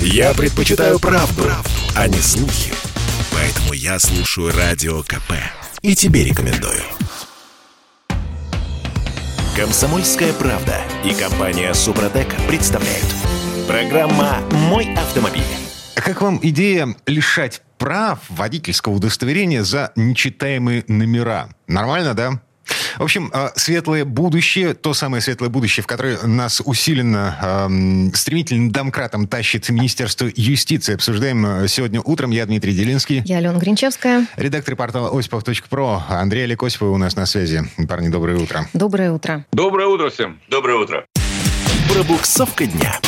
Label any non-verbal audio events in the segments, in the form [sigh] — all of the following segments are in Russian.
Я предпочитаю правду, правду, а не слухи. Поэтому я слушаю Радио КП. И тебе рекомендую. Комсомольская правда и компания Супротек представляют. Программа «Мой автомобиль». А как вам идея лишать прав водительского удостоверения за нечитаемые номера? Нормально, да? В общем, э, светлое будущее, то самое светлое будущее, в которое нас усиленно, эм, стремительным домкратом тащит Министерство юстиции. Обсуждаем э, сегодня утром. Я Дмитрий Делинский. Я Алена Гринчевская. Редактор портала осипов.про. Андрей Олег Осипов у нас на связи. Парни, доброе утро. Доброе утро. Доброе утро всем. Доброе утро. Пробуксовка дня.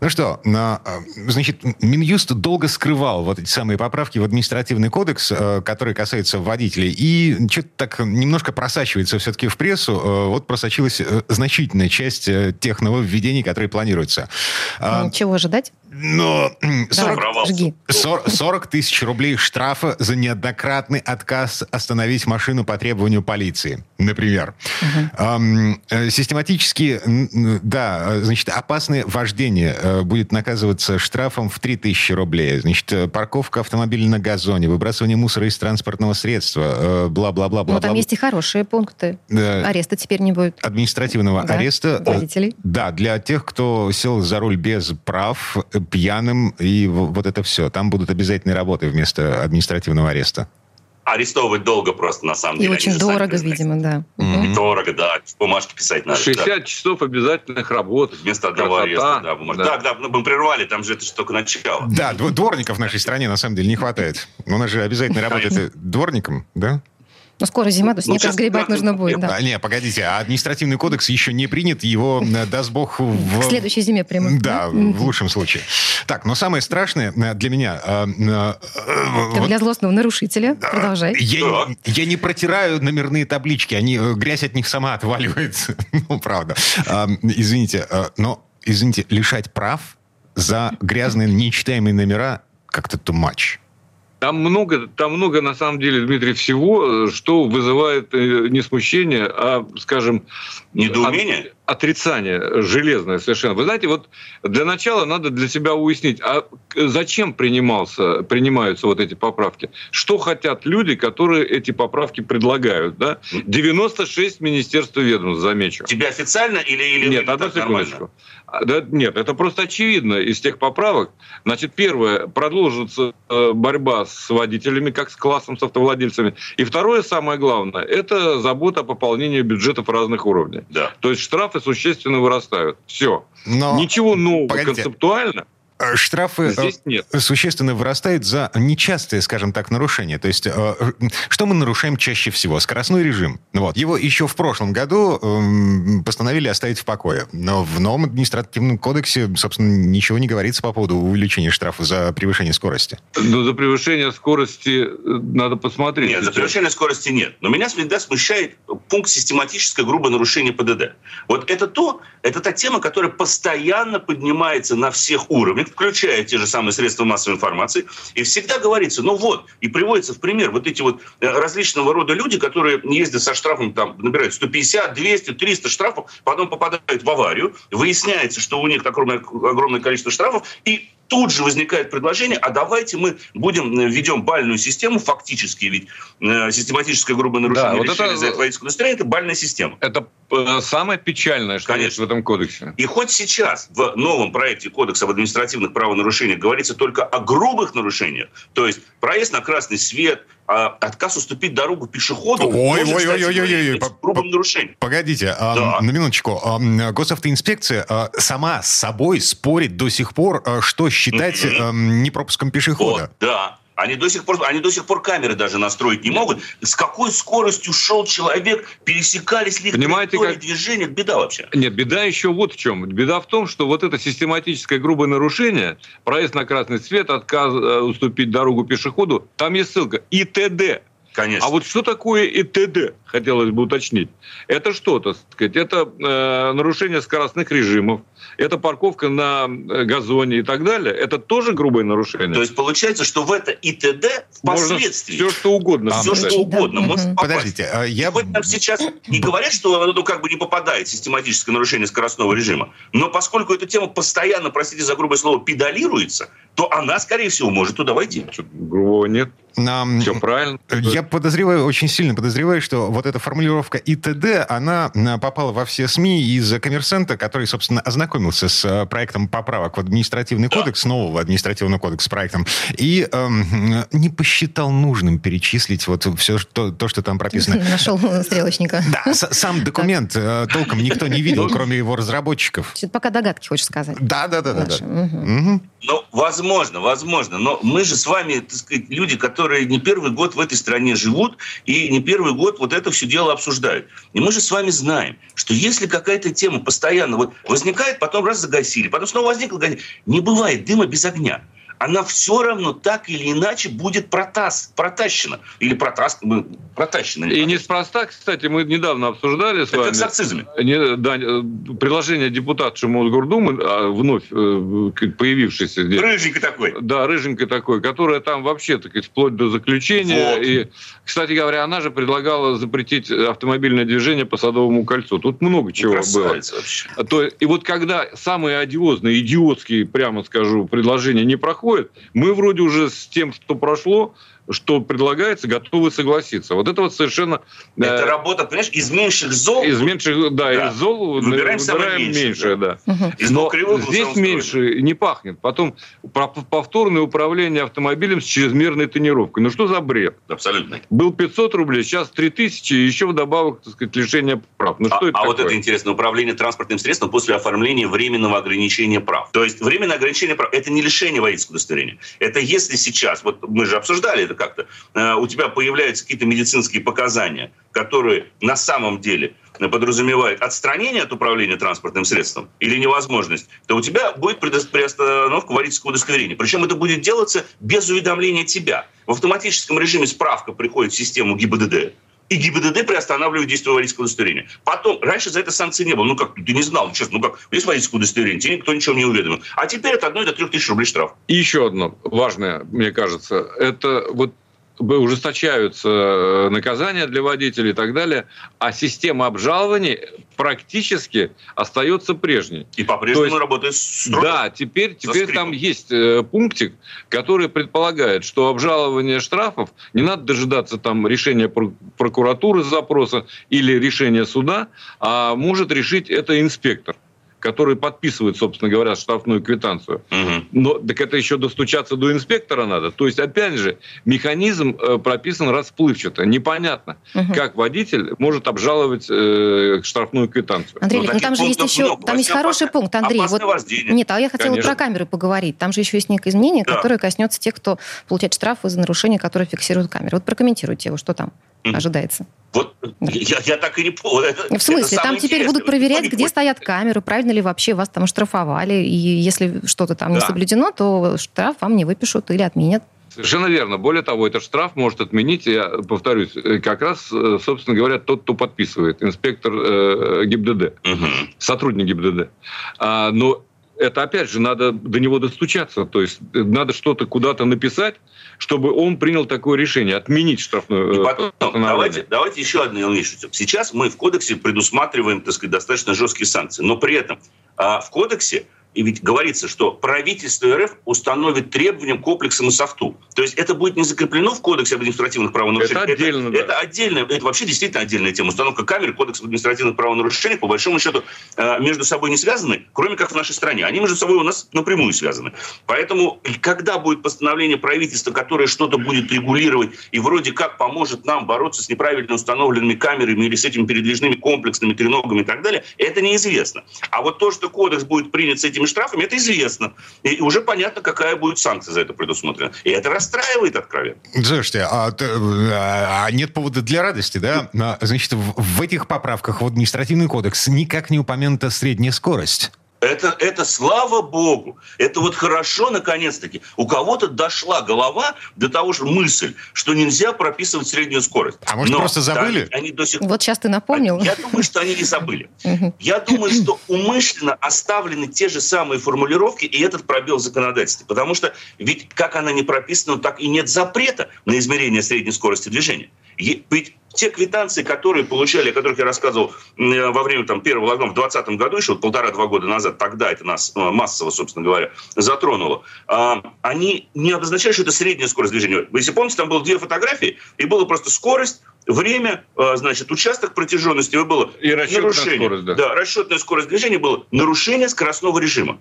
Ну что, на, значит, Минюст долго скрывал вот эти самые поправки в административный кодекс, э, которые касаются водителей, и что-то так немножко просачивается все-таки в прессу. Э, вот просочилась э, значительная часть тех нововведений, которые планируются. Ну, чего ожидать? Но 40, Давай, 40, 40 тысяч рублей штрафа за неоднократный отказ остановить машину по требованию полиции, например. Угу. Эм, систематически, да, значит, опасное вождение э, будет наказываться штрафом в 3 тысячи рублей. Значит, э, парковка автомобиля на газоне, выбрасывание мусора из транспортного средства, бла-бла-бла. Ну, там есть и хорошие пункты. Да. Ареста теперь не будет. Административного да. ареста. Водителей. Да, для тех, кто сел за руль без прав, пьяным, и вот это все. Там будут обязательные работы вместо административного ареста. Арестовывать долго просто, на самом и деле. И очень дорого, видимо, да. Mm-hmm. Дорого, да. Бумажки писать надо. 60 да. часов обязательных работ. Вместо одного Красота. ареста, да, бумажки. Да, да, мы прервали, там же это же только начало. Да, дворников в нашей стране на самом деле не хватает. У нас же обязательно работает дворником, да? Ну, скоро зима, то снег ну, разгребать нужно будет, да. А, не, погодите, а административный кодекс еще не принят, его, э, даст бог, в... К следующей зиме примут. Да, в лучшем случае. Так, но самое страшное э, для меня... Э, как для злостного нарушителя, продолжай. Я, я не протираю номерные таблички, они, грязь от них сама отваливается. [laughs] ну, правда. Извините, но, извините, лишать прав за грязные нечитаемые номера как-то too much. Там много, там много, на самом деле, Дмитрий, всего, что вызывает э, не смущение, а, скажем... Недоумение? отрицание железное совершенно. Вы знаете, вот для начала надо для себя уяснить, а зачем принимался, принимаются вот эти поправки? Что хотят люди, которые эти поправки предлагают? Да? 96 министерств ведомств, замечу. Тебе официально или... или Нет, одну секундочку. А, да, нет, это просто очевидно из тех поправок. Значит, первое, продолжится э, борьба с водителями, как с классом, с автовладельцами. И второе, самое главное, это забота о пополнении бюджетов разных уровней. Да. То есть штрафы существенно вырастают. Все. Но... Ничего нового Погодите. концептуально штрафы э, Здесь нет. существенно вырастают за нечастые, скажем так, нарушения. То есть, э, что мы нарушаем чаще всего? Скоростной режим. Вот. Его еще в прошлом году эм, постановили оставить в покое. Но в новом административном кодексе, собственно, ничего не говорится по поводу увеличения штрафа за превышение скорости. Ну, за превышение скорости надо посмотреть. Нет, за превышение скорости нет. Но меня всегда смущает пункт систематическое грубое нарушение ПДД. Вот это то, это та тема, которая постоянно поднимается на всех уровнях включая те же самые средства массовой информации, и всегда говорится, ну вот, и приводится в пример вот эти вот э, различного рода люди, которые ездят со штрафом, там, набирают 150, 200, 300 штрафов, потом попадают в аварию, выясняется, что у них огромное, огромное количество штрафов, и тут же возникает предложение, а давайте мы будем э, введем бальную систему, фактически ведь э, систематическое грубое нарушение да, вот это, за водительского удостоверения, это бальная система. Это э, самое печальное, что Конечно. есть в этом кодексе. И хоть сейчас в новом проекте Кодекса об административных правонарушениях говорится только о грубых нарушениях, то есть проезд на красный свет, отказ уступить дорогу пешеходу ой, ой, ой, ой, ой, ой, грубым нарушением. Погодите, а, да. на минуточку. А, госавтоинспекция а, сама с собой спорит до сих пор, что считать mm-hmm. непропуском пешехода. Вот, да. Они до сих пор, они до сих пор камеры даже настроить не могут. С какой скоростью шел человек, пересекались ли Понимаете, как... движения, беда вообще. Нет, беда еще вот в чем. Беда в том, что вот это систематическое грубое нарушение, проезд на красный свет, отказ э, уступить дорогу пешеходу, там есть ссылка ИТД. Конечно. А вот что такое ИТД, хотелось бы уточнить. Это что, то сказать, это э, нарушение скоростных режимов, это парковка на э, газоне и так далее, это тоже грубое нарушение. То есть получается, что в это ИТД впоследствии... Можно все что угодно. Все что угодно. Может Подождите, а я... Хоть нам сейчас не говорят, что оно ну, как бы не попадает систематическое нарушение скоростного режима, но поскольку эта тема постоянно, простите за грубое слово, педалируется, то она, скорее всего, может туда войти. Грубого нет. Um, Все правильно. Я подозреваю, очень сильно подозреваю, что вот эта формулировка ИТД, она попала во все СМИ из коммерсанта, который, собственно, ознакомился с э, проектом поправок в административный кодекс, нового административного кодекса проектом, и эм, не посчитал нужным перечислить вот все то, то что там прописано. [laughs] Нашел стрелочника. Да, [laughs] сам документ э, толком никто не видел, кроме его разработчиков. Пока догадки хочешь сказать. Да, да, да, да. Ну, возможно, возможно. Но мы же с вами, так сказать, люди, которые не первый год в этой стране живут и не первый год вот это все дело обсуждают. И мы же с вами знаем, что если какая-то тема постоянно вот возникает, потом раз загасили, потом снова возникла, не бывает дыма без огня она все равно так или иначе будет протас, протащена. Или протас, протащена. И неспроста, кстати, мы недавно обсуждали с Это вами... с акцизами. Не, да, предложение депутата Мосгордумы, а, вновь э, появившийся здесь. Рыженький такой. Да, рыженький такой, которая там вообще, так вплоть до заключения. Вот. И, кстати говоря, она же предлагала запретить автомобильное движение по Садовому кольцу. Тут много чего ну, было. Вообще. То, и вот когда самые одиозные, идиотские, прямо скажу, предложения не проходят, происходит, мы вроде уже с тем, что прошло, что предлагается, готовы согласиться. Вот это вот совершенно... Это э, работа, понимаешь, из меньших зол... Из меньших, да, да. из зол выбираем, выбираем меньшее, да. да. Угу. Но здесь меньше не пахнет. Потом повторное управление автомобилем с чрезмерной тонировкой. Ну что за бред? Абсолютно. Был 500 рублей, сейчас 3000, и еще вдобавок, так сказать, лишение прав. Ну, а, что это а такое? вот это интересно, управление транспортным средством после оформления временного ограничения прав. То есть временное ограничение прав – это не лишение водительского удостоверения. Это если сейчас, вот мы же обсуждали это как-то, э, у тебя появляются какие-то медицинские показания, которые на самом деле подразумевают отстранение от управления транспортным средством или невозможность, то у тебя будет приостановка водительского удостоверения. Причем это будет делаться без уведомления тебя. В автоматическом режиме справка приходит в систему ГИБДД, и ГИБДД приостанавливает действие водительского удостоверения. Потом, раньше за это санкций не было. Ну как, ты не знал, ну, честно, ну как, есть водительское удостоверение, тебе никто ничего не уведомил. А теперь это одной до трех тысяч рублей штраф. И еще одно важное, мне кажется, это вот ужесточаются э, наказания для водителей и так далее, а система обжалований практически остается прежней. И по-прежнему есть, работает строго. Да, теперь, теперь там есть э, пунктик, который предполагает, что обжалование штрафов не надо дожидаться там решения прокуратуры запроса или решения суда, а может решить это инспектор который подписывает, собственно говоря, штрафную квитанцию. Угу. Но так это еще достучаться до инспектора надо. То есть, опять же, механизм э, прописан расплывчато. Непонятно, угу. как водитель может обжаловать э, штрафную квитанцию. Андрей, ну, ну там же есть еще, много. там есть хороший пункт, Андрей. Вот, нет, а я хотела Конечно. про камеры поговорить. Там же еще есть некое изменение, да. которое коснется тех, кто получает штрафы за нарушения, которые фиксируют камеры. Вот прокомментируйте его, что там. Ожидается. Вот я, я так и не понял. В смысле? Там теперь будут проверять, где стоят камеры, правильно ли вообще вас там штрафовали, и если что-то там да. не соблюдено, то штраф вам не выпишут или отменят. Совершенно верно. Более того, этот штраф может отменить, я повторюсь, э, как раз, э, собственно говоря, тот, кто подписывает, инспектор э, ГИБДД, угу. сотрудник ГИБДД. А, но это, опять же, надо до него достучаться. То есть э, надо что-то куда-то написать, чтобы он принял такое решение, отменить штрафную... И потом, давайте, давайте еще одну вещь. Сейчас мы в кодексе предусматриваем, так сказать, достаточно жесткие санкции. Но при этом а, в кодексе и ведь говорится, что правительство РФ установит требования к комплексам и софту. То есть это будет не закреплено в Кодексе административных правонарушений. Это отдельно, это, да. это отдельно, это вообще действительно отдельная тема. Установка камер, Кодекс административных правонарушений, по большому счету, э, между собой не связаны, кроме как в нашей стране. Они между собой у нас напрямую связаны. Поэтому, когда будет постановление правительства, которое что-то будет регулировать и вроде как поможет нам бороться с неправильно установленными камерами или с этими передвижными комплексными треногами и так далее, это неизвестно. А вот то, что кодекс будет принят с этим этими штрафами, это известно. И уже понятно, какая будет санкция за это предусмотрена. И это расстраивает откровенно. Слушайте, а, а нет повода для радости, да? А, значит, в этих поправках в административный кодекс никак не упомянута средняя скорость. Это, это слава богу. Это вот хорошо, наконец-таки. У кого-то дошла голова до того же мысль, что нельзя прописывать среднюю скорость. А может, Но просто забыли? Да, они до сих... Вот сейчас ты напомнил. Я думаю, что они не забыли. [laughs] Я думаю, что умышленно оставлены те же самые формулировки и этот пробел в законодательстве. Потому что ведь как она не прописана, так и нет запрета на измерение средней скорости движения. Ведь те квитанции, которые получали, о которых я рассказывал во время там, первого локдауна в 2020 году, еще вот полтора-два года назад, тогда это нас э, массово, собственно говоря, затронуло, а, они не обозначали, что это средняя скорость движения. Вы если помните, там было две фотографии, и было просто скорость, время, э, значит, участок протяженности, и было и нарушение. Скорость, да. да, расчетная скорость движения было нарушение скоростного режима.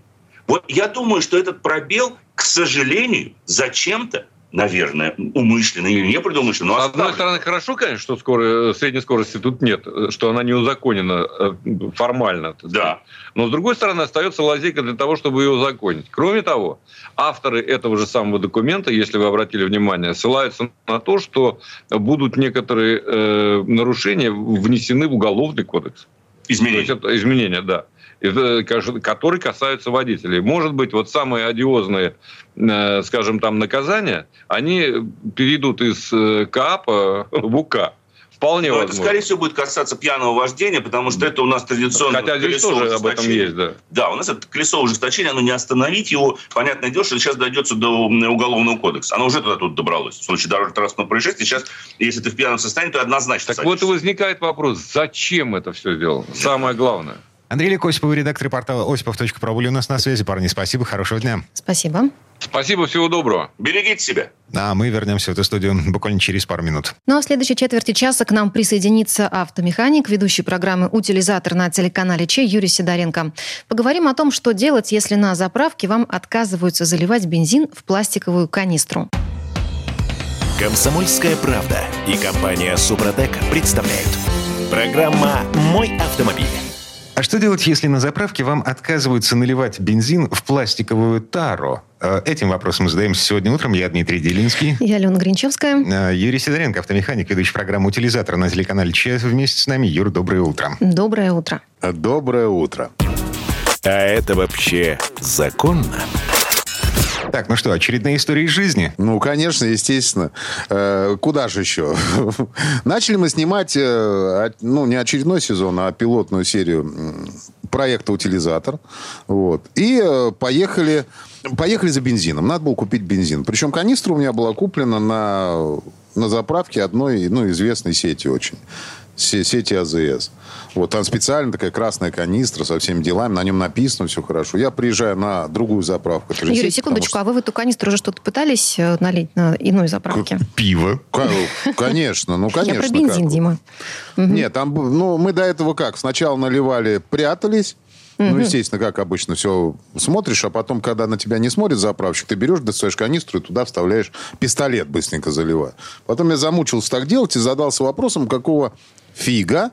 Вот я думаю, что этот пробел, к сожалению, зачем-то наверное, умышленно или непредумышленно. Но С одной стороны, хорошо, конечно, что скоро, средней скорости тут нет, что она не узаконена э, формально. Да. Но, с другой стороны, остается лазейка для того, чтобы ее узаконить. Кроме того, авторы этого же самого документа, если вы обратили внимание, ссылаются на то, что будут некоторые э, нарушения внесены в Уголовный кодекс. Изменения. То есть это изменения, да которые касаются водителей. Может быть, вот самые одиозные, э, скажем, там наказания, они перейдут из э, КАПа в УК. Вполне Но возможно. это, скорее всего, будет касаться пьяного вождения, потому что это у нас традиционно Хотя здесь тоже об этом есть, да. Да, у нас это колесо ужесточения, оно не остановить его, понятное дело, что сейчас дойдется до Уголовного кодекса. Оно уже туда тут добралось. В случае дорожно-транспортного происшествия сейчас, если ты в пьяном состоянии, то однозначно Так садишься. вот и возникает вопрос, зачем это все сделано? Самое главное. Андрей Лекосипов, редактор портала осипов.про были у нас на связи. Парни, спасибо, хорошего дня. Спасибо. Спасибо, всего доброго. Берегите себя. А мы вернемся в эту студию буквально через пару минут. Ну а в следующей четверти часа к нам присоединится автомеханик, ведущий программы «Утилизатор» на телеканале Че Юрий Сидоренко. Поговорим о том, что делать, если на заправке вам отказываются заливать бензин в пластиковую канистру. Комсомольская правда и компания «Супротек» представляют. Программа «Мой автомобиль». А что делать, если на заправке вам отказываются наливать бензин в пластиковую тару? Э, этим вопросом задаемся сегодня утром. Я Дмитрий Делинский. Я Алена Гринчевская. Э, Юрий Сидоренко, автомеханик, ведущий программу «Утилизатор» на телеканале ЧС. Вместе с нами. Юр, доброе утро. Доброе утро. Доброе утро. А это вообще законно? Так, ну что, очередная история из жизни? Ну, конечно, естественно. Э, куда же еще? [laughs] Начали мы снимать, э, ну, не очередной сезон, а пилотную серию проекта «Утилизатор». Вот. И э, поехали, поехали за бензином. Надо было купить бензин. Причем канистра у меня была куплена на, на заправке одной ну, известной сети очень сети АЗС. Вот там специально такая красная канистра со всеми делами, на нем написано все хорошо. Я приезжаю на другую заправку. Юрий, сеть, секундочку, что... а вы в эту канистру уже что-то пытались э, налить на иной заправке? Пиво. Конечно, ну конечно. [laughs] Я про бензин, Дима. Нет, там, ну, мы до этого как? Сначала наливали, прятались, ну, естественно, как обычно, все смотришь, а потом, когда на тебя не смотрит заправщик, ты берешь, достаешь канистру и туда вставляешь пистолет, быстренько заливая. Потом я замучился так делать и задался вопросом, какого фига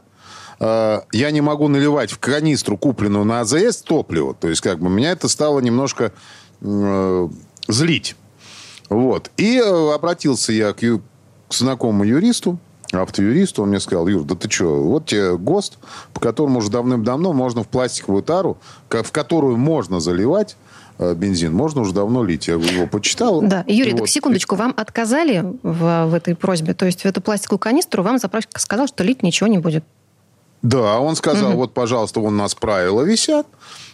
э, я не могу наливать в канистру, купленную на АЗС, топливо. То есть, как бы, меня это стало немножко э, злить. Вот. И э, обратился я к, ю, к знакомому юристу, автоюристу, он мне сказал, Юр, да ты что, вот тебе ГОСТ, по которому уже давным-давно можно в пластиковую тару, в которую можно заливать бензин, можно уже давно лить. Я его почитал. Да, Юрий, вот. так секундочку, вам отказали в, в этой просьбе? То есть в эту пластиковую канистру вам заправщик сказал, что лить ничего не будет? Да, он сказал, угу. вот, пожалуйста, вон у нас правила висят.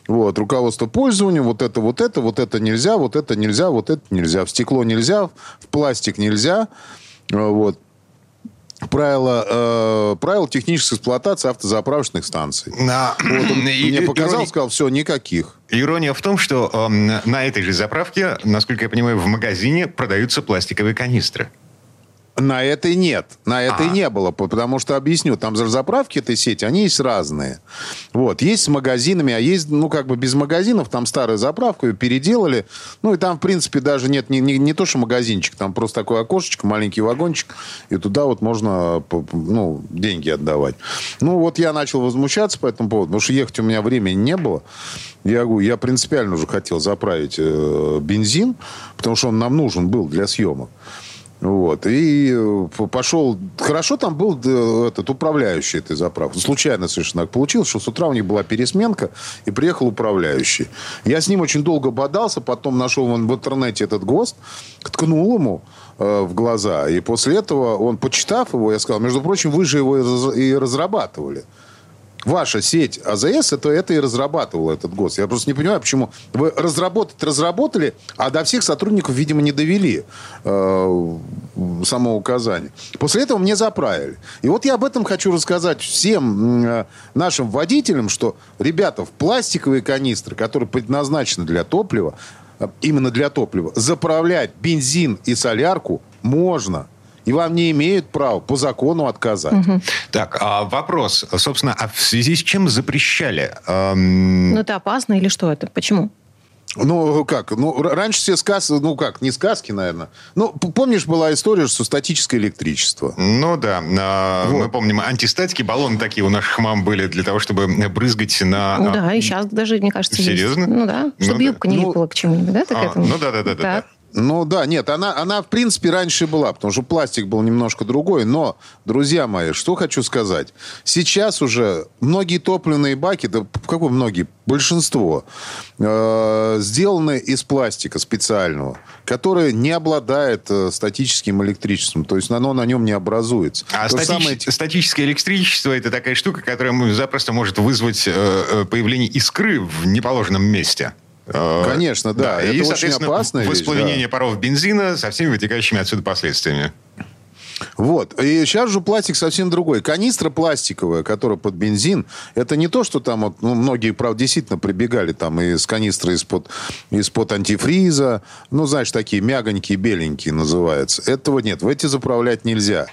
Вот, руководство пользования, вот это, вот это, вот это нельзя, вот это нельзя, вот это нельзя. В стекло нельзя, в пластик нельзя. Вот правила, э, правила технической эксплуатации автозаправочных станций. На... Вот он [clears throat] мне показал, ирония... сказал, все, никаких. Ирония в том, что э, на этой же заправке, насколько я понимаю, в магазине продаются пластиковые канистры. На этой нет. На этой а. не было. Потому что, объясню, там заправки этой сети, они есть разные. Вот. Есть с магазинами, а есть, ну, как бы без магазинов. Там старая заправка, ее переделали. Ну, и там, в принципе, даже нет не, не, не то, что магазинчик. Там просто такое окошечко, маленький вагончик. И туда вот можно, ну, деньги отдавать. Ну, вот я начал возмущаться по этому поводу. Потому что ехать у меня времени не было. Я говорю, я принципиально уже хотел заправить э, бензин. Потому что он нам нужен был для съемок. Вот. И э, пошел... Хорошо там был э, этот управляющий этой заправки. Случайно совершенно так получилось, что с утра у них была пересменка, и приехал управляющий. Я с ним очень долго бодался, потом нашел в интернете этот ГОСТ, ткнул ему э, в глаза. И после этого он, почитав его, я сказал, между прочим, вы же его и разрабатывали ваша сеть АЗС это, это и разрабатывала этот ГОСТ. Я просто не понимаю, почему вы разработать разработали, а до всех сотрудников, видимо, не довели э, само указание. После этого мне заправили. И вот я об этом хочу рассказать всем э, нашим водителям, что, ребята, в пластиковые канистры, которые предназначены для топлива, э, именно для топлива, заправлять бензин и солярку можно и вам не имеют права по закону отказать. Угу. Так, а вопрос, собственно, а в связи с чем запрещали? Эм... Ну, это опасно или что это? Почему? Ну, как? Ну, раньше все сказки, ну как, не сказки, наверное. Ну, помнишь, была история, что статическое электричество. Ну, да. А, вот. Мы помним, антистатики, баллоны такие у наших мам были для того, чтобы брызгать на... Ну, да, и сейчас даже, мне кажется, Серьезно? Есть. Ну, да, чтобы ну, юбка да. не липла ну, к чему-нибудь, да? Так а, Ну, да, да, да, да. Ну да, нет, она, она в принципе раньше была, потому что пластик был немножко другой. Но, друзья мои, что хочу сказать. Сейчас уже многие топливные баки, да какой многие, большинство, э, сделаны из пластика специального, который не обладает э, статическим электричеством. То есть оно на нем не образуется. А статич... самое... статическое электричество это такая штука, которая запросто может вызвать э, э появление искры в неположенном месте. Э, Конечно, да. да. Это и, очень опасно. Воспламенение да. паров бензина со всеми вытекающими отсюда последствиями. Вот. И сейчас же пластик совсем другой. Канистра пластиковая, которая под бензин, это не то, что там вот, ну, многие, правда, действительно прибегали там из канистры из-под из антифриза. Ну, знаешь, такие мягонькие, беленькие называются. Этого нет. В эти заправлять нельзя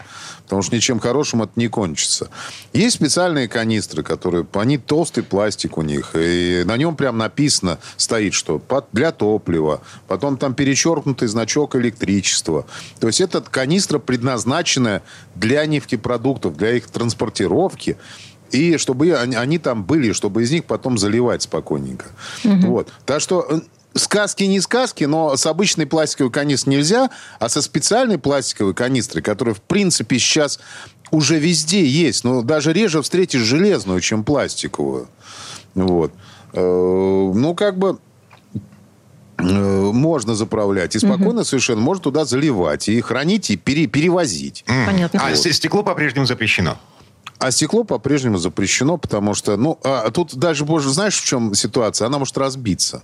потому что ничем хорошим это не кончится. Есть специальные канистры, которые, они толстый пластик у них, и на нем прям написано, стоит, что для топлива, потом там перечеркнутый значок электричества. То есть эта канистра предназначена для нефтепродуктов, для их транспортировки, и чтобы они, они там были, чтобы из них потом заливать спокойненько. Угу. Вот. Так что э, сказки не сказки, но с обычной пластиковой канистрой нельзя, а со специальной пластиковой канистрой, которая, в принципе, сейчас уже везде есть. Но даже реже встретишь железную, чем пластиковую. Вот. Э, ну, как бы э, можно заправлять. И спокойно угу. совершенно можно туда заливать. И хранить, и пере, перевозить. Понятно. А вот. стекло по-прежнему запрещено? А стекло по-прежнему запрещено, потому что, ну, а тут даже, боже, знаешь, в чем ситуация? Она может разбиться.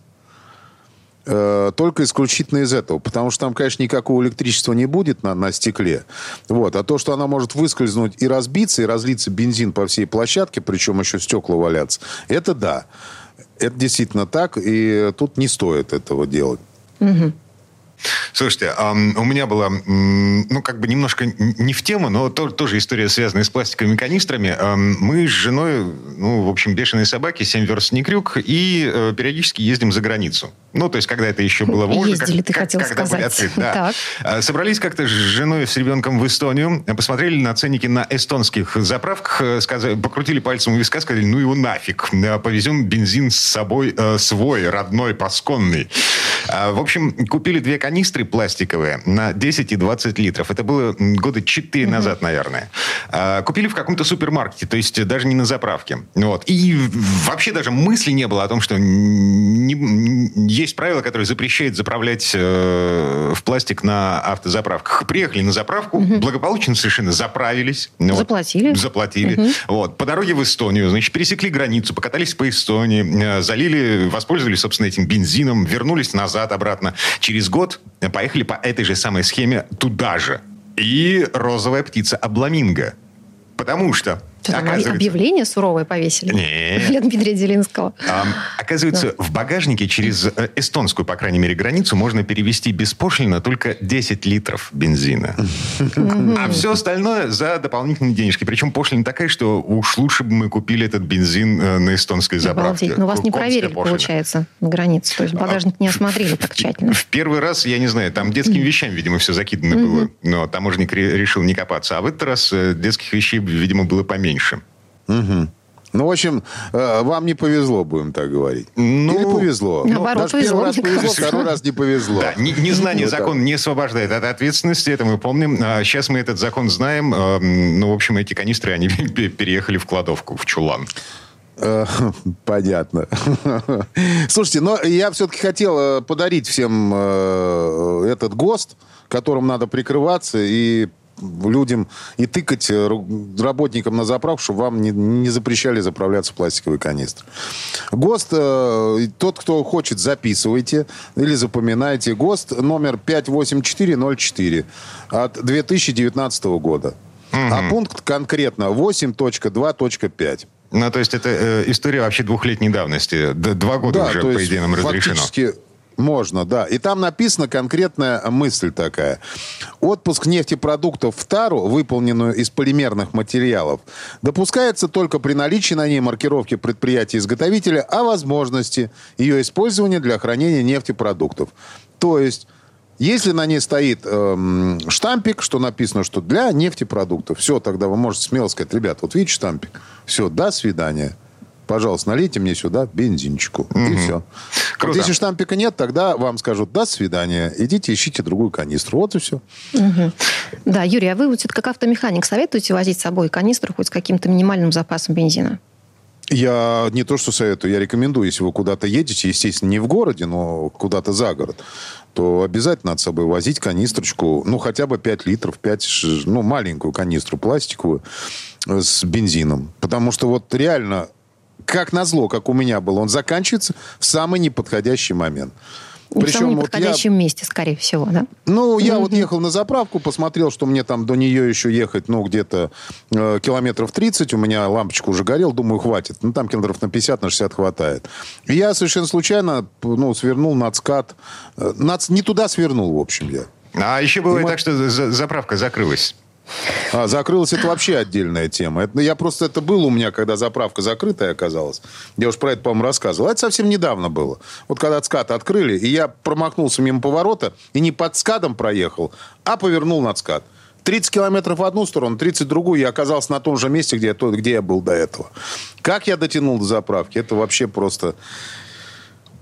Э, только исключительно из этого. Потому что там, конечно, никакого электричества не будет на, на стекле. Вот. А то, что она может выскользнуть и разбиться, и разлиться бензин по всей площадке, причем еще стекла валяться, это да. Это действительно так, и тут не стоит этого делать. Угу. Слушайте, у меня была, ну, как бы немножко не в тему, но тоже история, связанная с пластиковыми канистрами. Мы с женой, ну, в общем, бешеные собаки, семь верст не крюк, и э, периодически ездим за границу. Ну, то есть, когда это еще было можно. Ездили, как, ты как, хотел когда сказать. Открыты, да. Так. А, собрались как-то с женой, с ребенком в Эстонию, посмотрели на ценники на эстонских заправках, э, сказали, покрутили пальцем у виска, сказали, ну его нафиг, повезем бензин с собой э, свой, родной, пасконный. А, в общем, купили две канистры пластиковые на 10 и 20 литров. Это было года 4 назад, наверное. А, купили в каком-то супермаркете, то есть даже не на заправке. Вот. И вообще даже мысли не было о том, что не, есть правило, которое запрещает заправлять э, в пластик на автозаправках. Приехали на заправку, угу. благополучно совершенно заправились. Заплатили. Вот, заплатили. Угу. Вот. По дороге в Эстонию, значит, пересекли границу, покатались по Эстонии, э, залили, воспользовались, собственно, этим бензином, вернулись назад обратно. Через год поехали по этой же самой схеме туда же. И розовая птица Обламинго. Потому что что оказывается... объявление суровое повесили? Нет. [laughs] Для Дмитрия Делинского. А, оказывается, да. в багажнике через э, эстонскую, по крайней мере, границу можно перевести беспошлино только 10 литров бензина. А все остальное за дополнительные денежки. Причем пошлина такая, что уж лучше бы мы купили этот бензин э, на эстонской заправке. Но вас не проверили, получается, на границе. То есть багажник не осмотрели так тщательно. В первый раз, я не знаю, там детским вещам, видимо, все закидано было. Но таможенник решил не копаться. А в этот раз э, детских вещей, видимо, было поменьше меньше. Угу. Ну, в общем, э, вам не повезло, будем так говорить. Ну, Или повезло. Наоборот, Даже первый раз повезло, второй раз не повезло. Да, незнание закона не освобождает от ответственности, это мы помним. Сейчас а мы этот закон знаем. Э, ну, в общем, эти канистры, они [laughs] переехали в кладовку, в чулан. Э, понятно. Слушайте, но я все-таки хотел подарить всем этот ГОСТ, которым надо прикрываться и людям и тыкать э, работникам на заправку, чтобы вам не, не запрещали заправляться в пластиковый канистр. ГОСТ, э, тот, кто хочет, записывайте или запоминайте. ГОСТ номер 58404 от 2019 года. Угу. А пункт конкретно 8.2.5. Ну, то есть это э, история вообще двухлетней давности. Два года да, уже, по идее, нам разрешено. Фактически можно, да. И там написана конкретная мысль такая. Отпуск нефтепродуктов в тару, выполненную из полимерных материалов, допускается только при наличии на ней маркировки предприятия-изготовителя о возможности ее использования для хранения нефтепродуктов. То есть если на ней стоит эм, штампик, что написано, что для нефтепродуктов, все, тогда вы можете смело сказать, ребят, вот видите штампик, все, до свидания пожалуйста, налейте мне сюда бензинчику. Угу. И все. Круто. Вот если штампика нет, тогда вам скажут до свидания, идите ищите другую канистру. Вот и все. Угу. Да, Юрий, а вы вот как автомеханик советуете возить с собой канистру хоть с каким-то минимальным запасом бензина? Я не то что советую, я рекомендую, если вы куда-то едете, естественно, не в городе, но куда-то за город, то обязательно с собой возить канистрочку, ну, хотя бы 5 литров, 5, ну, маленькую канистру пластиковую с бензином. Потому что вот реально как назло, как у меня было, он заканчивается в самый неподходящий момент. Причем, в самом неподходящем вот я... месте, скорее всего, да? Ну, я mm-hmm. вот ехал на заправку, посмотрел, что мне там до нее еще ехать, ну, где-то э, километров 30. У меня лампочка уже горела, думаю, хватит. Ну, там километров на 50, на 60 хватает. И я совершенно случайно, ну, свернул на скат. Э, над... Не туда свернул, в общем, я. А еще бывает Думаю... так, что заправка закрылась. А, закрылась это вообще отдельная тема. Это, я просто это было у меня, когда заправка закрытая оказалась. Я уж про это, по-моему, рассказывал. Это совсем недавно было. Вот когда от открыли, и я промахнулся мимо поворота и не под скатом проехал, а повернул над скат. 30 километров в одну сторону, 30 в другую, я оказался на том же месте, где я, где я был до этого. Как я дотянул до заправки, это вообще просто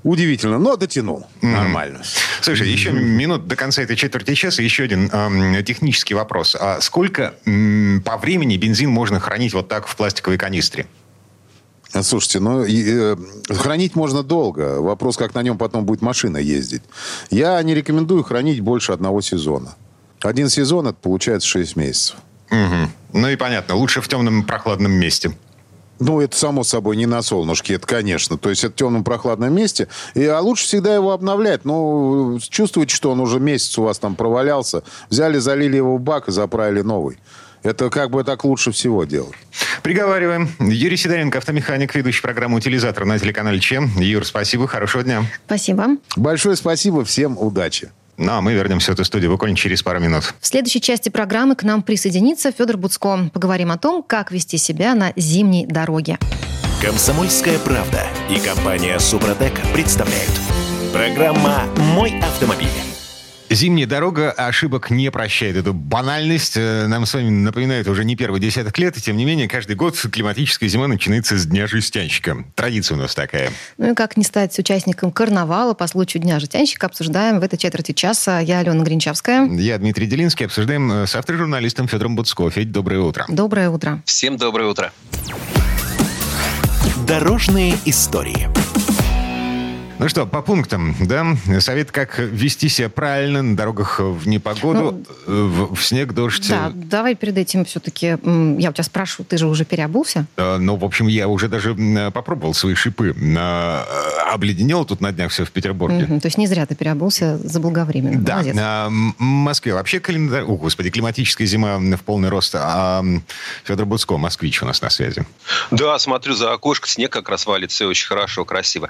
Удивительно, но дотянул. Mm-hmm. Нормально. Слушай, еще минут до конца этой четверти часа еще один э, технический вопрос. А сколько э, по времени бензин можно хранить вот так в пластиковой канистре? Слушайте, ну, э, хранить можно долго. Вопрос, как на нем потом будет машина ездить. Я не рекомендую хранить больше одного сезона. Один сезон, это получается 6 месяцев. Угу. Ну и понятно, лучше в темном прохладном месте. Ну, это само собой не на солнышке, это конечно. То есть это в темном прохладном месте. И, а лучше всегда его обновлять. Ну, чувствуете, что он уже месяц у вас там провалялся. Взяли, залили его в бак и заправили новый. Это как бы так лучше всего делать. Приговариваем. Юрий Сидоренко, автомеханик, ведущий программу «Утилизатор» на телеканале ЧЕМ. Юр, спасибо, хорошего дня. Спасибо. Большое спасибо, всем удачи. Ну, а мы вернемся в эту студию буквально через пару минут. В следующей части программы к нам присоединится Федор Буцко. Поговорим о том, как вести себя на зимней дороге. Комсомольская правда и компания Супротек представляют. Программа «Мой автомобиль». Зимняя дорога ошибок не прощает. Эту банальность э, нам с вами напоминает уже не первый десяток лет, и тем не менее каждый год климатическая зима начинается с Дня жестянщика. Традиция у нас такая. Ну и как не стать участником карнавала по случаю Дня жестянщика, обсуждаем в этой четверти часа. Я Алена Гринчавская. Я Дмитрий Делинский. Обсуждаем э, с автожурналистом Федором Буцко. Федь, доброе утро. Доброе утро. Всем доброе утро. Дорожные истории. Ну что, по пунктам, да? Совет, как вести себя правильно на дорогах в непогоду, ну, в, в снег, дождь. Да, давай перед этим все-таки, я у тебя спрошу, ты же уже переобулся? Э, ну, в общем, я уже даже попробовал свои шипы. Э, обледенело тут на днях все в Петербурге. Угу, то есть не зря ты переобулся заблаговременно. Да. Молодец. А, в Москве вообще календарь... О, господи, климатическая зима в полный рост. А Федор Буцко, москвич у нас на связи. Да, смотрю за окошко, снег как раз валит, все очень хорошо, красиво.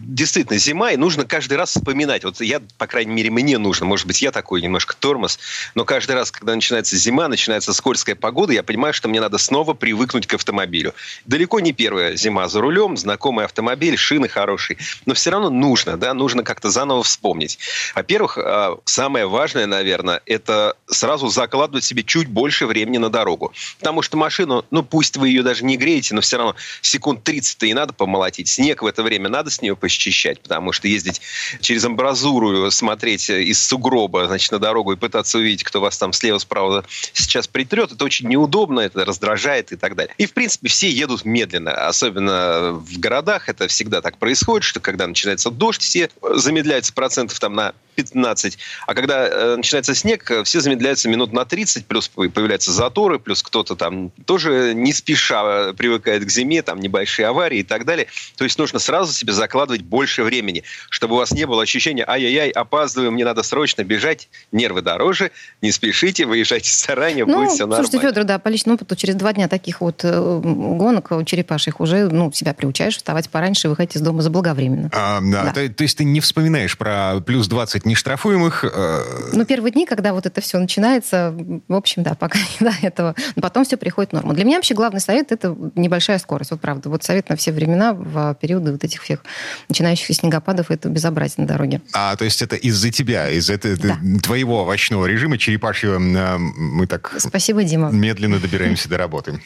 Действительно, действительно зима, и нужно каждый раз вспоминать. Вот я, по крайней мере, мне нужно, может быть, я такой немножко тормоз, но каждый раз, когда начинается зима, начинается скользкая погода, я понимаю, что мне надо снова привыкнуть к автомобилю. Далеко не первая зима за рулем, знакомый автомобиль, шины хорошие, но все равно нужно, да, нужно как-то заново вспомнить. Во-первых, а, самое важное, наверное, это сразу закладывать себе чуть больше времени на дорогу. Потому что машину, ну пусть вы ее даже не греете, но все равно секунд 30-то и надо помолотить. Снег в это время надо с нее посчищать, потому что ездить через амбразуру, смотреть из сугроба, значит, на дорогу и пытаться увидеть, кто вас там слева-справа сейчас притрет, это очень неудобно, это раздражает и так далее. И, в принципе, все едут медленно, особенно в городах это всегда так происходит, что когда начинается дождь, все замедляются процентов там на 15. А когда э, начинается снег, все замедляются минут на 30, плюс появляются заторы, плюс кто-то там тоже не спеша привыкает к зиме, там небольшие аварии и так далее. То есть нужно сразу себе закладывать больше времени, чтобы у вас не было ощущения «ай-яй-яй, опаздываю, мне надо срочно бежать». Нервы дороже, не спешите, выезжайте заранее, ну, будет все нормально. Слушайте, Федор, да, по личному опыту, через два дня таких вот э, гонок черепашьих уже ну, себя приучаешь вставать пораньше и выходить из дома заблаговременно. А, да. Да. То, то есть ты не вспоминаешь про плюс 20 нет нештрафуемых. Э, ну, первые дни, когда вот это все начинается, в общем, да, пока не до этого. Но потом все приходит в норму. Для меня вообще главный совет – это небольшая скорость. Вот правда. Вот совет на все времена, в периоды вот этих всех начинающихся снегопадов, это безобразие на дороге. А, то есть это из-за тебя, из-за да. твоего овощного режима черепашьего э, мы так... Спасибо, Дима. Медленно добираемся до работы.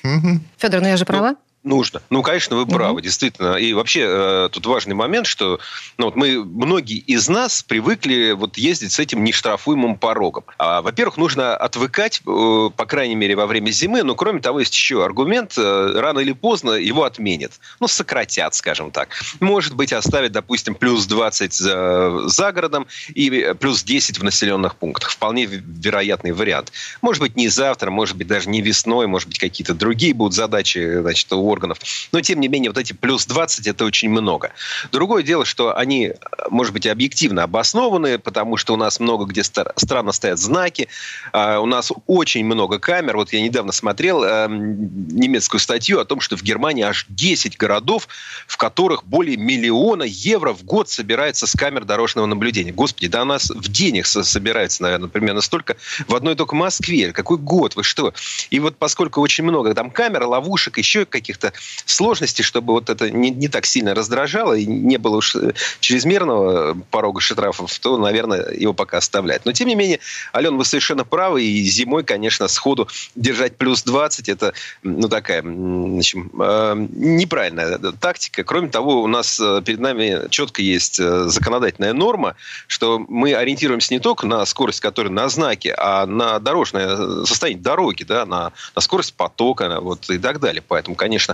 Федор, ну я же права? Нужно. Ну, конечно, вы правы, угу. действительно. И вообще э, тут важный момент, что ну, вот мы, многие из нас привыкли вот ездить с этим нештрафуемым порогом. А, во-первых, нужно отвыкать, э, по крайней мере, во время зимы. Но, кроме того, есть еще аргумент. Э, рано или поздно его отменят. Ну, сократят, скажем так. Может быть, оставят, допустим, плюс 20 за, за городом и плюс 10 в населенных пунктах. Вполне вероятный вариант. Может быть, не завтра, может быть, даже не весной, может быть, какие-то другие будут задачи, значит, у органов. Но, тем не менее, вот эти плюс 20 – это очень много. Другое дело, что они, может быть, объективно обоснованы, потому что у нас много где странно стоят знаки, а, у нас очень много камер. Вот я недавно смотрел эм, немецкую статью о том, что в Германии аж 10 городов, в которых более миллиона евро в год собирается с камер дорожного наблюдения. Господи, да у нас в денег собирается, наверное, примерно столько в одной только Москве. Какой год? Вы что? И вот поскольку очень много там камер, ловушек, еще каких каких-то сложностей, чтобы вот это не, не так сильно раздражало и не было уж э, чрезмерного порога штрафов, то, наверное, его пока оставлять. Но, тем не менее, Ален, вы совершенно правы, и зимой, конечно, сходу держать плюс 20, это, ну, такая, в э, неправильная тактика. Кроме того, у нас э, перед нами четко есть законодательная норма, что мы ориентируемся не только на скорость, которая на знаке, а на дорожное состояние дороги, да, на, на скорость потока вот, и так далее. Поэтому, конечно,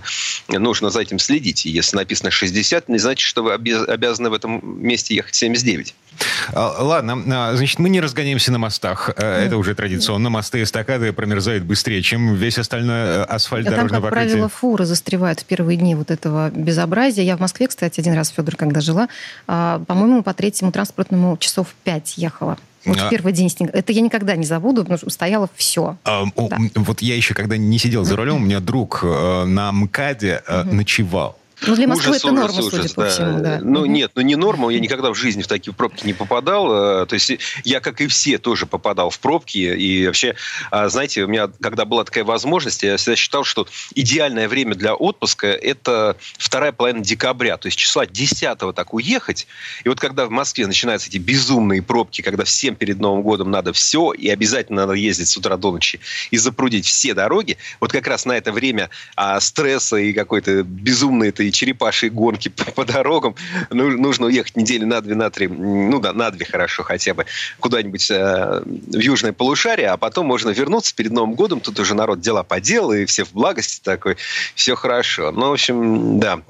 конечно, нужно за этим следить. если написано 60, не значит, что вы обязаны в этом месте ехать 79. А, ладно, а, значит, мы не разгоняемся на мостах. Э, это уже традиционно. Мосты и эстакады промерзают быстрее, чем весь остальной э, асфальт, а дорожное там, как покрытие. правило, фуры застревают в первые дни вот этого безобразия. Я в Москве, кстати, один раз, Федор, когда жила, по-моему, по третьему транспортному часов пять ехала. Вот а... первый день снега. Это я никогда не забуду, потому что стояло все. А, да. Вот я еще, когда не сидел за рулем, у меня друг э, на МКАДе э, ночевал. Ну, для Москвы ужас, это норма, ужас, судя ужас, по да. всему, да. Ну, угу. нет, ну не норма. Я никогда в жизни в такие пробки не попадал. Э, то есть я, как и все, тоже попадал в пробки. И вообще, а, знаете, у меня, когда была такая возможность, я всегда считал, что идеальное время для отпуска – это вторая половина декабря. То есть числа 10 так уехать. И вот когда в Москве начинаются эти безумные пробки, когда всем перед Новым годом надо все, и обязательно надо ездить с утра до ночи и запрудить все дороги, вот как раз на это время а, стресса и какой-то безумной этой черепашьи гонки по, [laughs] по дорогам. Ну, нужно уехать недели на две, на три, ну да, на две хорошо хотя бы, куда-нибудь э, в южное полушарие, а потом можно вернуться перед Новым годом, тут уже народ дела поделал, и все в благости такой, все хорошо. Ну, в общем, да,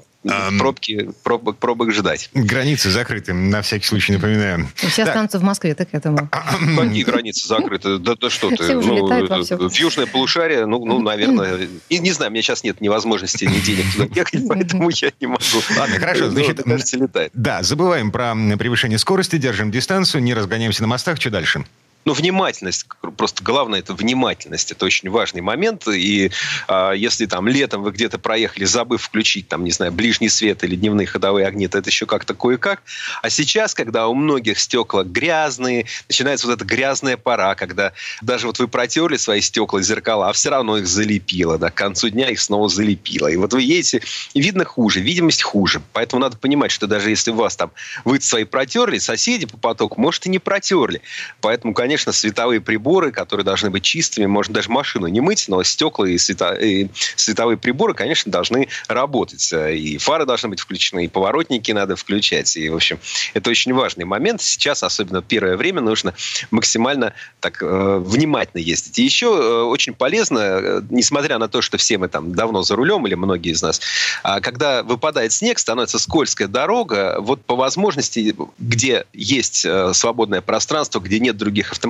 пробки, пробок, пробок ждать. Границы закрыты, на всякий случай напоминаю. Все так. останутся в Москве, так к этому. Какие границы закрыты? Да, да что ты? Ну, в южное полушарие, ну, ну наверное, [laughs] и, не знаю, у меня сейчас нет ни возможности, ни денег туда ехать, [laughs] поэтому я не могу. Ладно, хорошо, значит, кажется, летает. Да, забываем про превышение скорости, держим дистанцию, не разгоняемся на мостах, что дальше? Ну, внимательность, просто главное это внимательность. Это очень важный момент. И э, если там летом вы где-то проехали, забыв включить, там, не знаю, ближний свет или дневные ходовые огни, то это еще как-то кое-как. А сейчас, когда у многих стекла грязные, начинается вот эта грязная пора, когда даже вот вы протерли свои стекла, зеркала, а все равно их залепило, да, к концу дня их снова залепило. И вот вы едете, и видно хуже, видимость хуже. Поэтому надо понимать, что даже если у вас там, вы свои протерли, соседи по потоку, может, и не протерли. Поэтому, конечно, световые приборы, которые должны быть чистыми, можно даже машину не мыть, но стекла и, свето... и световые приборы, конечно, должны работать. И фары должны быть включены, и поворотники надо включать. И, в общем, это очень важный момент. Сейчас, особенно первое время, нужно максимально так э, внимательно ездить. И еще э, очень полезно, э, несмотря на то, что все мы там давно за рулем, или многие из нас, э, когда выпадает снег, становится скользкая дорога, вот по возможности, где есть э, свободное пространство, где нет других автомобилей,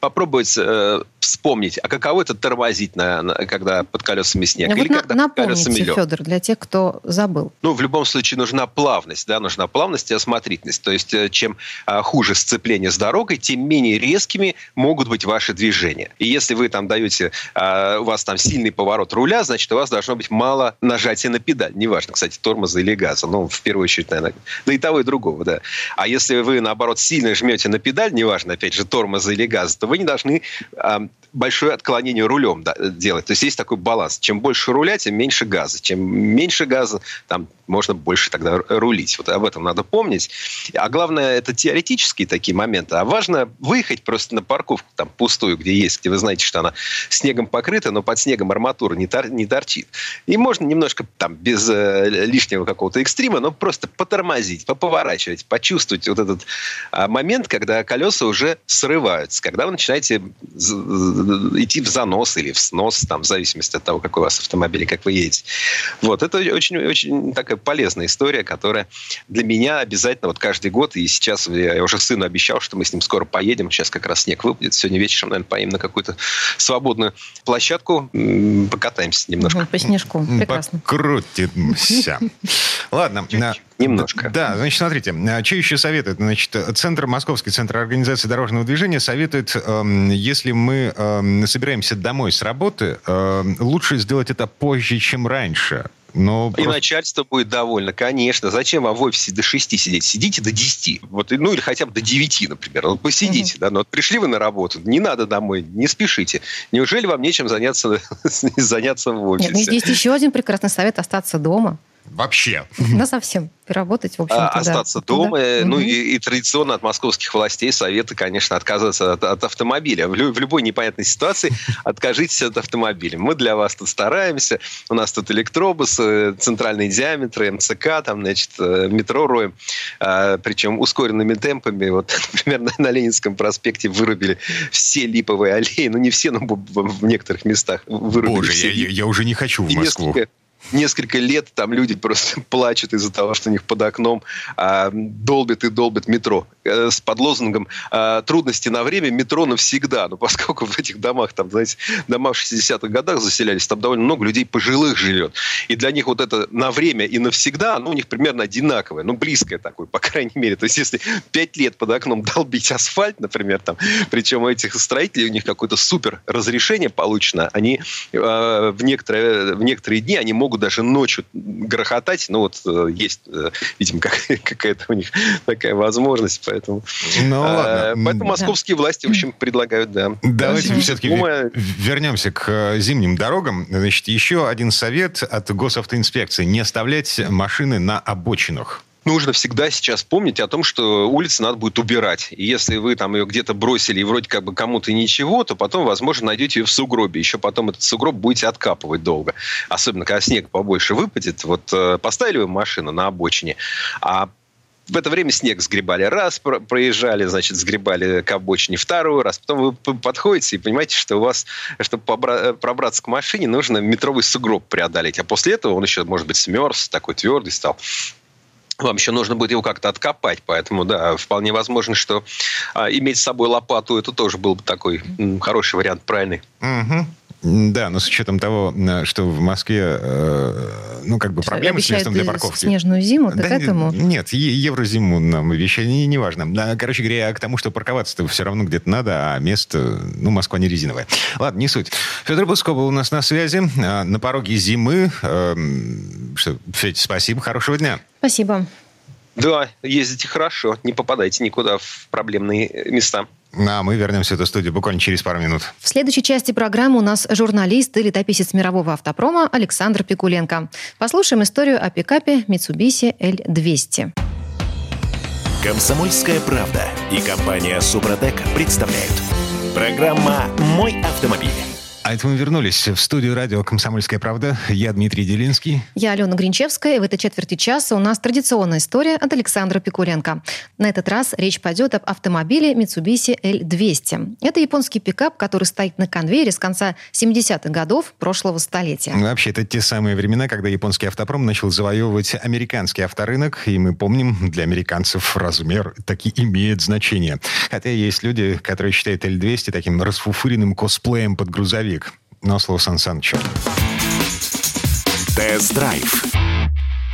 попробовать э, вспомнить, а каково это тормозить, на, на, когда под колесами снег? А или вот когда под колесами лед? Федор, для тех, кто забыл. Ну, в любом случае нужна плавность, да, нужна плавность и осмотрительность. То есть, э, чем а, хуже сцепление с дорогой, тем менее резкими могут быть ваши движения. И если вы там даете, а, у вас там сильный поворот руля, значит, у вас должно быть мало нажатия на педаль. Неважно, кстати, тормоза или газа. Ну, в первую очередь, наверное, да и того, и другого, да. А если вы, наоборот, сильно жмете на педаль, неважно, опять же, тормоза или газа, то вы не должны а, большое отклонение рулем делать. То есть есть такой баланс. Чем больше руля, тем меньше газа. Чем меньше газа, там можно больше тогда рулить. Вот об этом надо помнить. А главное, это теоретические такие моменты. А важно выехать просто на парковку там пустую, где есть, где вы знаете, что она снегом покрыта, но под снегом арматура не, тор, не торчит. И можно немножко там без э, лишнего какого-то экстрима, но просто потормозить, поповорачивать, почувствовать вот этот а, момент, когда колеса уже срываются, когда вы начинаете идти в занос или в снос, там, в зависимости от того, какой у вас автомобиль и как вы едете. Вот, это очень, очень такая полезная история, которая для меня обязательно вот каждый год, и сейчас я уже сыну обещал, что мы с ним скоро поедем, сейчас как раз снег выпадет, сегодня вечером, наверное, поедем на какую-то свободную площадку, покатаемся немножко. По снежку, прекрасно. Покрутимся. [laughs] Ладно. Немножко. Да, значит, смотрите, а, что еще советует? Значит, центр, Московский центр организации дорожного движения советует, эм, если мы эм, собираемся домой с работы, эм, лучше сделать это позже, чем раньше. Но и просто... начальство будет довольно, конечно. Зачем вам в офисе до 6 сидеть? Сидите до 10. Вот, ну, или хотя бы до 9, например. Вот посидите, mm-hmm. да. Но вот пришли вы на работу, не надо домой, не спешите. Неужели вам нечем заняться, [laughs] заняться в офисе? Нет, ну, здесь еще один прекрасный совет – остаться дома. Вообще. Да, совсем. Работать, в общем-то, а, Остаться да. дома. Да. Ну, mm-hmm. и, и традиционно от московских властей советы, конечно, отказываться от, от автомобиля. В, лю, в любой непонятной ситуации [laughs] откажитесь от автомобиля. Мы для вас тут стараемся. У нас тут электробусы, центральные диаметры, МЦК, там, значит, э, метро роем. А, причем ускоренными темпами. Вот, [laughs] например, на, на Ленинском проспекте вырубили все липовые аллеи. Ну, не все, но в, некоторых местах вырубили Боже, все. я, я уже не хочу в Москву. Несколько, несколько лет там люди просто [laughs] плачут из-за того, что у них под окном а, долбит и долбит метро э, с подлозунгом а, «трудности на время, метро навсегда». Но [laughs] поскольку в этих домах, там, знаете, дома в 60-х годах заселялись, там довольно много людей пожилых живет. И для них вот это «на время» и «навсегда», оно у них примерно одинаковое, ну, близкое такое, по [laughs] крайней мере. То есть если пять лет под окном долбить асфальт, например, там, причем у этих строителей у них какое-то супер разрешение получено, они э, в, некоторые, в некоторые дни они могут могут даже ночью грохотать. Ну, вот э, есть, э, видимо, [laughs] какая-то у них такая возможность. Поэтому, ну, ладно. поэтому московские власти, в общем, предлагают, да. Давайте все-таки вернемся к э, зимним дорогам. Значит, еще один совет от госавтоинспекции. Не оставлять машины на обочинах нужно всегда сейчас помнить о том, что улицы надо будет убирать. И если вы там ее где-то бросили и вроде как бы кому-то ничего, то потом, возможно, найдете ее в сугробе. Еще потом этот сугроб будете откапывать долго. Особенно, когда снег побольше выпадет. Вот э, поставили вы машину на обочине, а в это время снег сгребали раз, проезжали, значит, сгребали к обочине второй раз. Потом вы подходите и понимаете, что у вас, чтобы пробраться к машине, нужно метровый сугроб преодолеть. А после этого он еще, может быть, смерз, такой твердый стал вам еще нужно будет его как-то откопать, поэтому, да, вполне возможно, что а, иметь с собой лопату, это тоже был бы такой м, хороший вариант, правильный. Угу. Да, но с учетом того, что в Москве, э, ну, как бы проблемы с местом для парковки. снежную зиму, да, к этому? Нет, еврозиму нам вещи не, не важно. Короче говоря, к тому, что парковаться-то все равно где-то надо, а место, ну, Москва не резиновая. Ладно, не суть. Федор Бускова у нас на связи. А, на пороге зимы. Эм, что, Федь, спасибо, хорошего дня. Спасибо. Да, ездите хорошо, не попадайте никуда в проблемные места. А мы вернемся в эту студию буквально через пару минут. В следующей части программы у нас журналист и летописец мирового автопрома Александр Пикуленко. Послушаем историю о пикапе Mitsubishi L200. Комсомольская правда и компания Супротек представляют. Программа «Мой автомобиль». А это мы вернулись в студию радио «Комсомольская правда». Я Дмитрий Делинский. Я Алена Гринчевская. И в этой четверти часа у нас традиционная история от Александра Пикуленко. На этот раз речь пойдет об автомобиле Mitsubishi L200. Это японский пикап, который стоит на конвейере с конца 70-х годов прошлого столетия. Вообще, это те самые времена, когда японский автопром начал завоевывать американский авторынок. И мы помним, для американцев размер таки имеет значение. Хотя есть люди, которые считают L200 таким расфуфыренным косплеем под грузовик грузовик. Но слово Сан Санычу. Тест-драйв.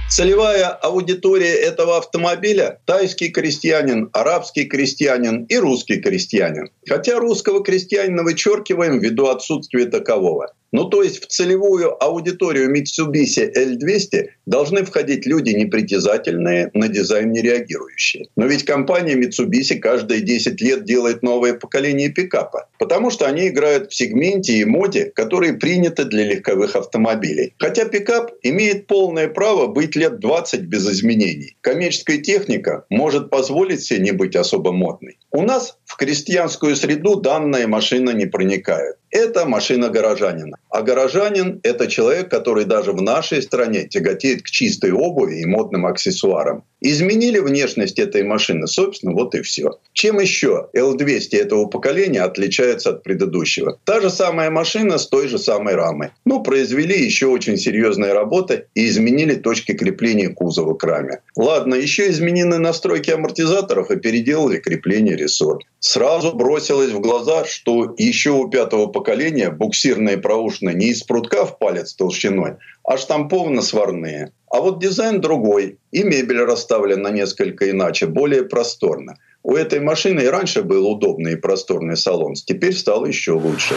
Целевая аудитория этого автомобиля – тайский крестьянин, арабский крестьянин и русский крестьянин. Хотя русского крестьянина вычеркиваем ввиду отсутствия такового. Ну, то есть в целевую аудиторию Mitsubishi L200 должны входить люди непритязательные, на дизайн не реагирующие. Но ведь компания Mitsubishi каждые 10 лет делает новое поколение пикапа, потому что они играют в сегменте и моде, которые приняты для легковых автомобилей. Хотя пикап имеет полное право быть лет 20 без изменений. Коммерческая техника может позволить себе не быть особо модной. У нас в крестьянскую среду данная машина не проникает. Это машина горожанина. А горожанин – это человек, который даже в нашей стране тяготеет к чистой обуви и модным аксессуарам. Изменили внешность этой машины, собственно, вот и все. Чем еще L200 этого поколения отличается от предыдущего? Та же самая машина с той же самой рамой. Ну, произвели еще очень серьезные работы и изменили точки крепления кузова к раме. Ладно, еще изменены настройки амортизаторов и переделали крепление рессор. Сразу бросилось в глаза, что еще у пятого поколения буксирные проушины не из прутка в палец толщиной, а штамповано-сварные. А вот дизайн другой, и мебель расставлена несколько иначе, более просторно. У этой машины и раньше был удобный и просторный салон, теперь стало еще лучше.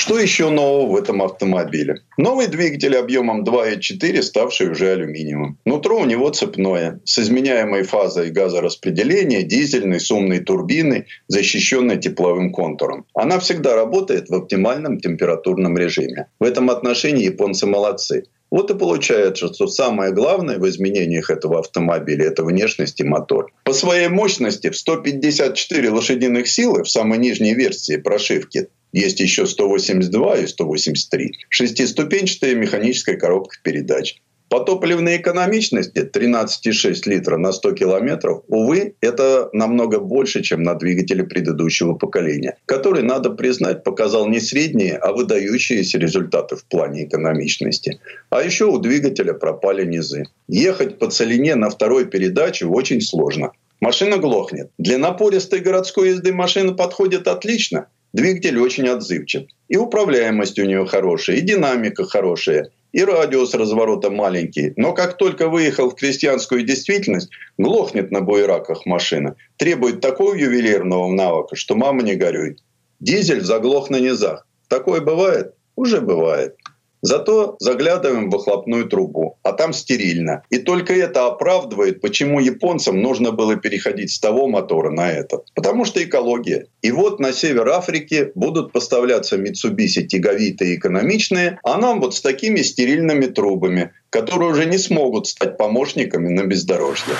Что еще нового в этом автомобиле? Новый двигатель объемом 2,4, ставший уже алюминиевым. Нутро у него цепное, с изменяемой фазой газораспределения, дизельной, с умной турбиной, защищенной тепловым контуром. Она всегда работает в оптимальном температурном режиме. В этом отношении японцы молодцы. Вот и получается, что самое главное в изменениях этого автомобиля – это внешность и мотор. По своей мощности в 154 лошадиных силы в самой нижней версии прошивки есть еще 182 и 183. Шестиступенчатая механическая коробка передач. По топливной экономичности 13,6 литра на 100 километров, увы, это намного больше, чем на двигателе предыдущего поколения, который, надо признать, показал не средние, а выдающиеся результаты в плане экономичности. А еще у двигателя пропали низы. Ехать по целине на второй передаче очень сложно. Машина глохнет. Для напористой городской езды машина подходит отлично – Двигатель очень отзывчив. И управляемость у нее хорошая, и динамика хорошая, и радиус разворота маленький. Но как только выехал в крестьянскую действительность, глохнет на буераках машина. Требует такого ювелирного навыка, что мама не горюй. Дизель заглох на низах. Такое бывает? Уже бывает. Зато заглядываем в выхлопную трубу, а там стерильно. И только это оправдывает, почему японцам нужно было переходить с того мотора на этот. Потому что экология. И вот на север Африки будут поставляться Mitsubishi тяговитые экономичные, а нам вот с такими стерильными трубами, которые уже не смогут стать помощниками на бездорожье.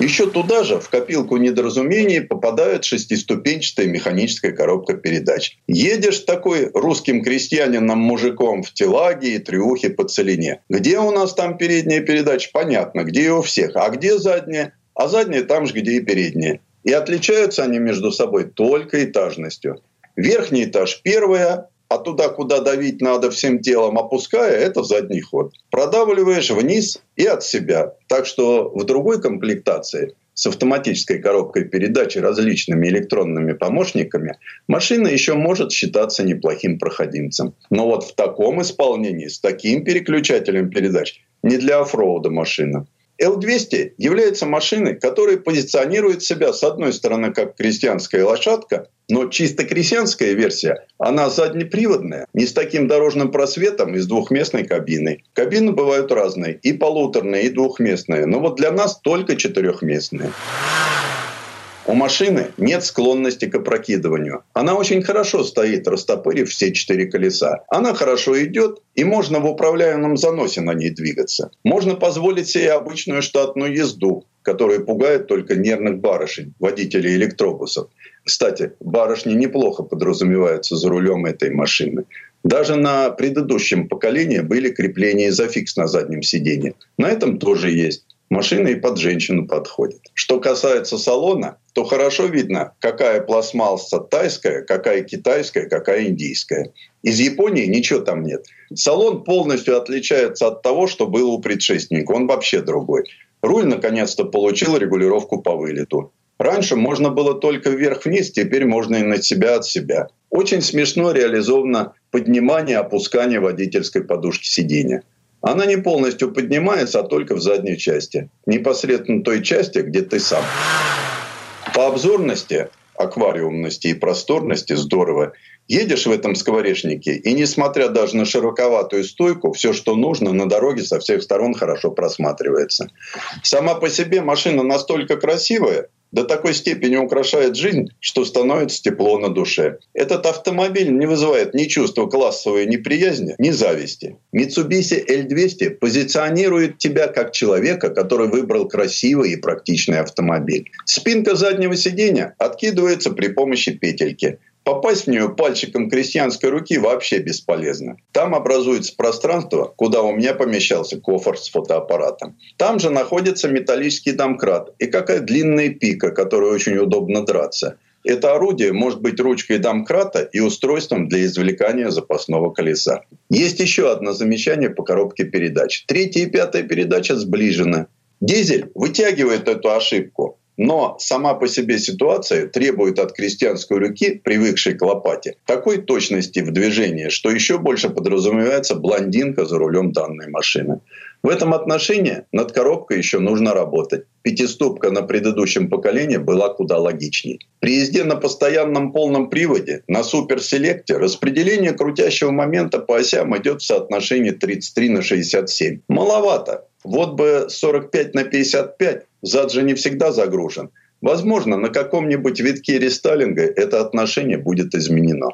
Еще туда же, в копилку недоразумений, попадает шестиступенчатая механическая коробка передач. Едешь такой русским крестьянином-мужиком в телаге и трюхе по целине. Где у нас там передняя передача? Понятно, где у всех. А где задняя? А задняя там же, где и передняя. И отличаются они между собой только этажностью. Верхний этаж первая, а туда, куда давить надо всем телом, опуская, это задний ход. Продавливаешь вниз и от себя. Так что в другой комплектации с автоматической коробкой передач и различными электронными помощниками, машина еще может считаться неплохим проходимцем. Но вот в таком исполнении, с таким переключателем передач, не для оффроуда машина. Л-200 является машиной, которая позиционирует себя, с одной стороны, как крестьянская лошадка, но чисто крестьянская версия, она заднеприводная, не с таким дорожным просветом и с двухместной кабиной. Кабины бывают разные, и полуторные, и двухместные. Но вот для нас только четырехместные. У машины нет склонности к опрокидыванию. Она очень хорошо стоит, растопырив все четыре колеса. Она хорошо идет, и можно в управляемом заносе на ней двигаться. Можно позволить себе обычную штатную езду, которая пугает только нервных барышень, водителей электробусов. Кстати, барышни неплохо подразумеваются за рулем этой машины. Даже на предыдущем поколении были крепления изофикс на заднем сиденье. На этом тоже есть. Машина и под женщину подходит. Что касается салона, то хорошо видно, какая пластмасса тайская, какая китайская, какая индийская. Из Японии ничего там нет. Салон полностью отличается от того, что было у предшественника. Он вообще другой. Руль наконец-то получил регулировку по вылету. Раньше можно было только вверх-вниз, теперь можно и на себя от себя. Очень смешно реализовано поднимание и опускание водительской подушки сидения. Она не полностью поднимается, а только в задней части. Непосредственно той части, где ты сам. По обзорности, аквариумности и просторности здорово. Едешь в этом скворечнике, и несмотря даже на широковатую стойку, все, что нужно, на дороге со всех сторон хорошо просматривается. Сама по себе машина настолько красивая, до такой степени украшает жизнь, что становится тепло на душе. Этот автомобиль не вызывает ни чувства классовой неприязни, ни зависти. Mitsubishi L200 позиционирует тебя как человека, который выбрал красивый и практичный автомобиль. Спинка заднего сиденья откидывается при помощи петельки – Попасть в нее пальчиком крестьянской руки вообще бесполезно. Там образуется пространство, куда у меня помещался кофр с фотоаппаратом. Там же находится металлический домкрат и какая длинная пика, которой очень удобно драться. Это орудие может быть ручкой домкрата и устройством для извлекания запасного колеса. Есть еще одно замечание по коробке передач. Третья и пятая передача сближены. Дизель вытягивает эту ошибку. Но сама по себе ситуация требует от крестьянской руки, привыкшей к лопате, такой точности в движении, что еще больше подразумевается блондинка за рулем данной машины. В этом отношении над коробкой еще нужно работать. Пятиступка на предыдущем поколении была куда логичней. При езде на постоянном полном приводе на суперселекте распределение крутящего момента по осям идет в соотношении 33 на 67. Маловато. Вот бы 45 на 55, зад же не всегда загружен. Возможно, на каком-нибудь витке рестайлинга это отношение будет изменено.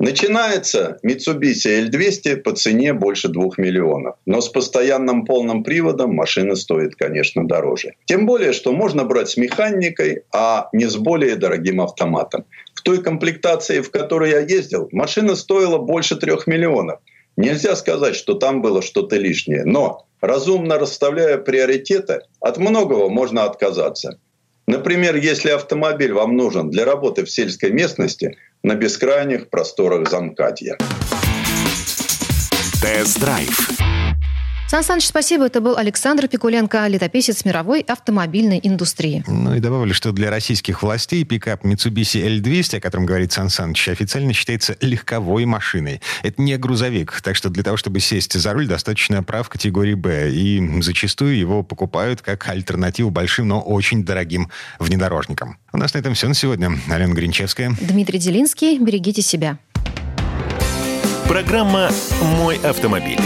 Начинается Mitsubishi L200 по цене больше 2 миллионов. Но с постоянным полным приводом машина стоит, конечно, дороже. Тем более, что можно брать с механикой, а не с более дорогим автоматом. В той комплектации, в которой я ездил, машина стоила больше 3 миллионов. Нельзя сказать, что там было что-то лишнее. Но разумно расставляя приоритеты, от многого можно отказаться. Например, если автомобиль вам нужен для работы в сельской местности на бескрайних просторах Замкадья. Тест-драйв Сан Саныч, спасибо. Это был Александр Пикуленко, летописец мировой автомобильной индустрии. Ну и добавили, что для российских властей пикап Mitsubishi L200, о котором говорит Сан Саныч, официально считается легковой машиной. Это не грузовик, так что для того, чтобы сесть за руль, достаточно прав категории «Б». И зачастую его покупают как альтернативу большим, но очень дорогим внедорожникам. У нас на этом все на сегодня. Алена Гринчевская. Дмитрий Делинский. Берегите себя. Программа «Мой автомобиль».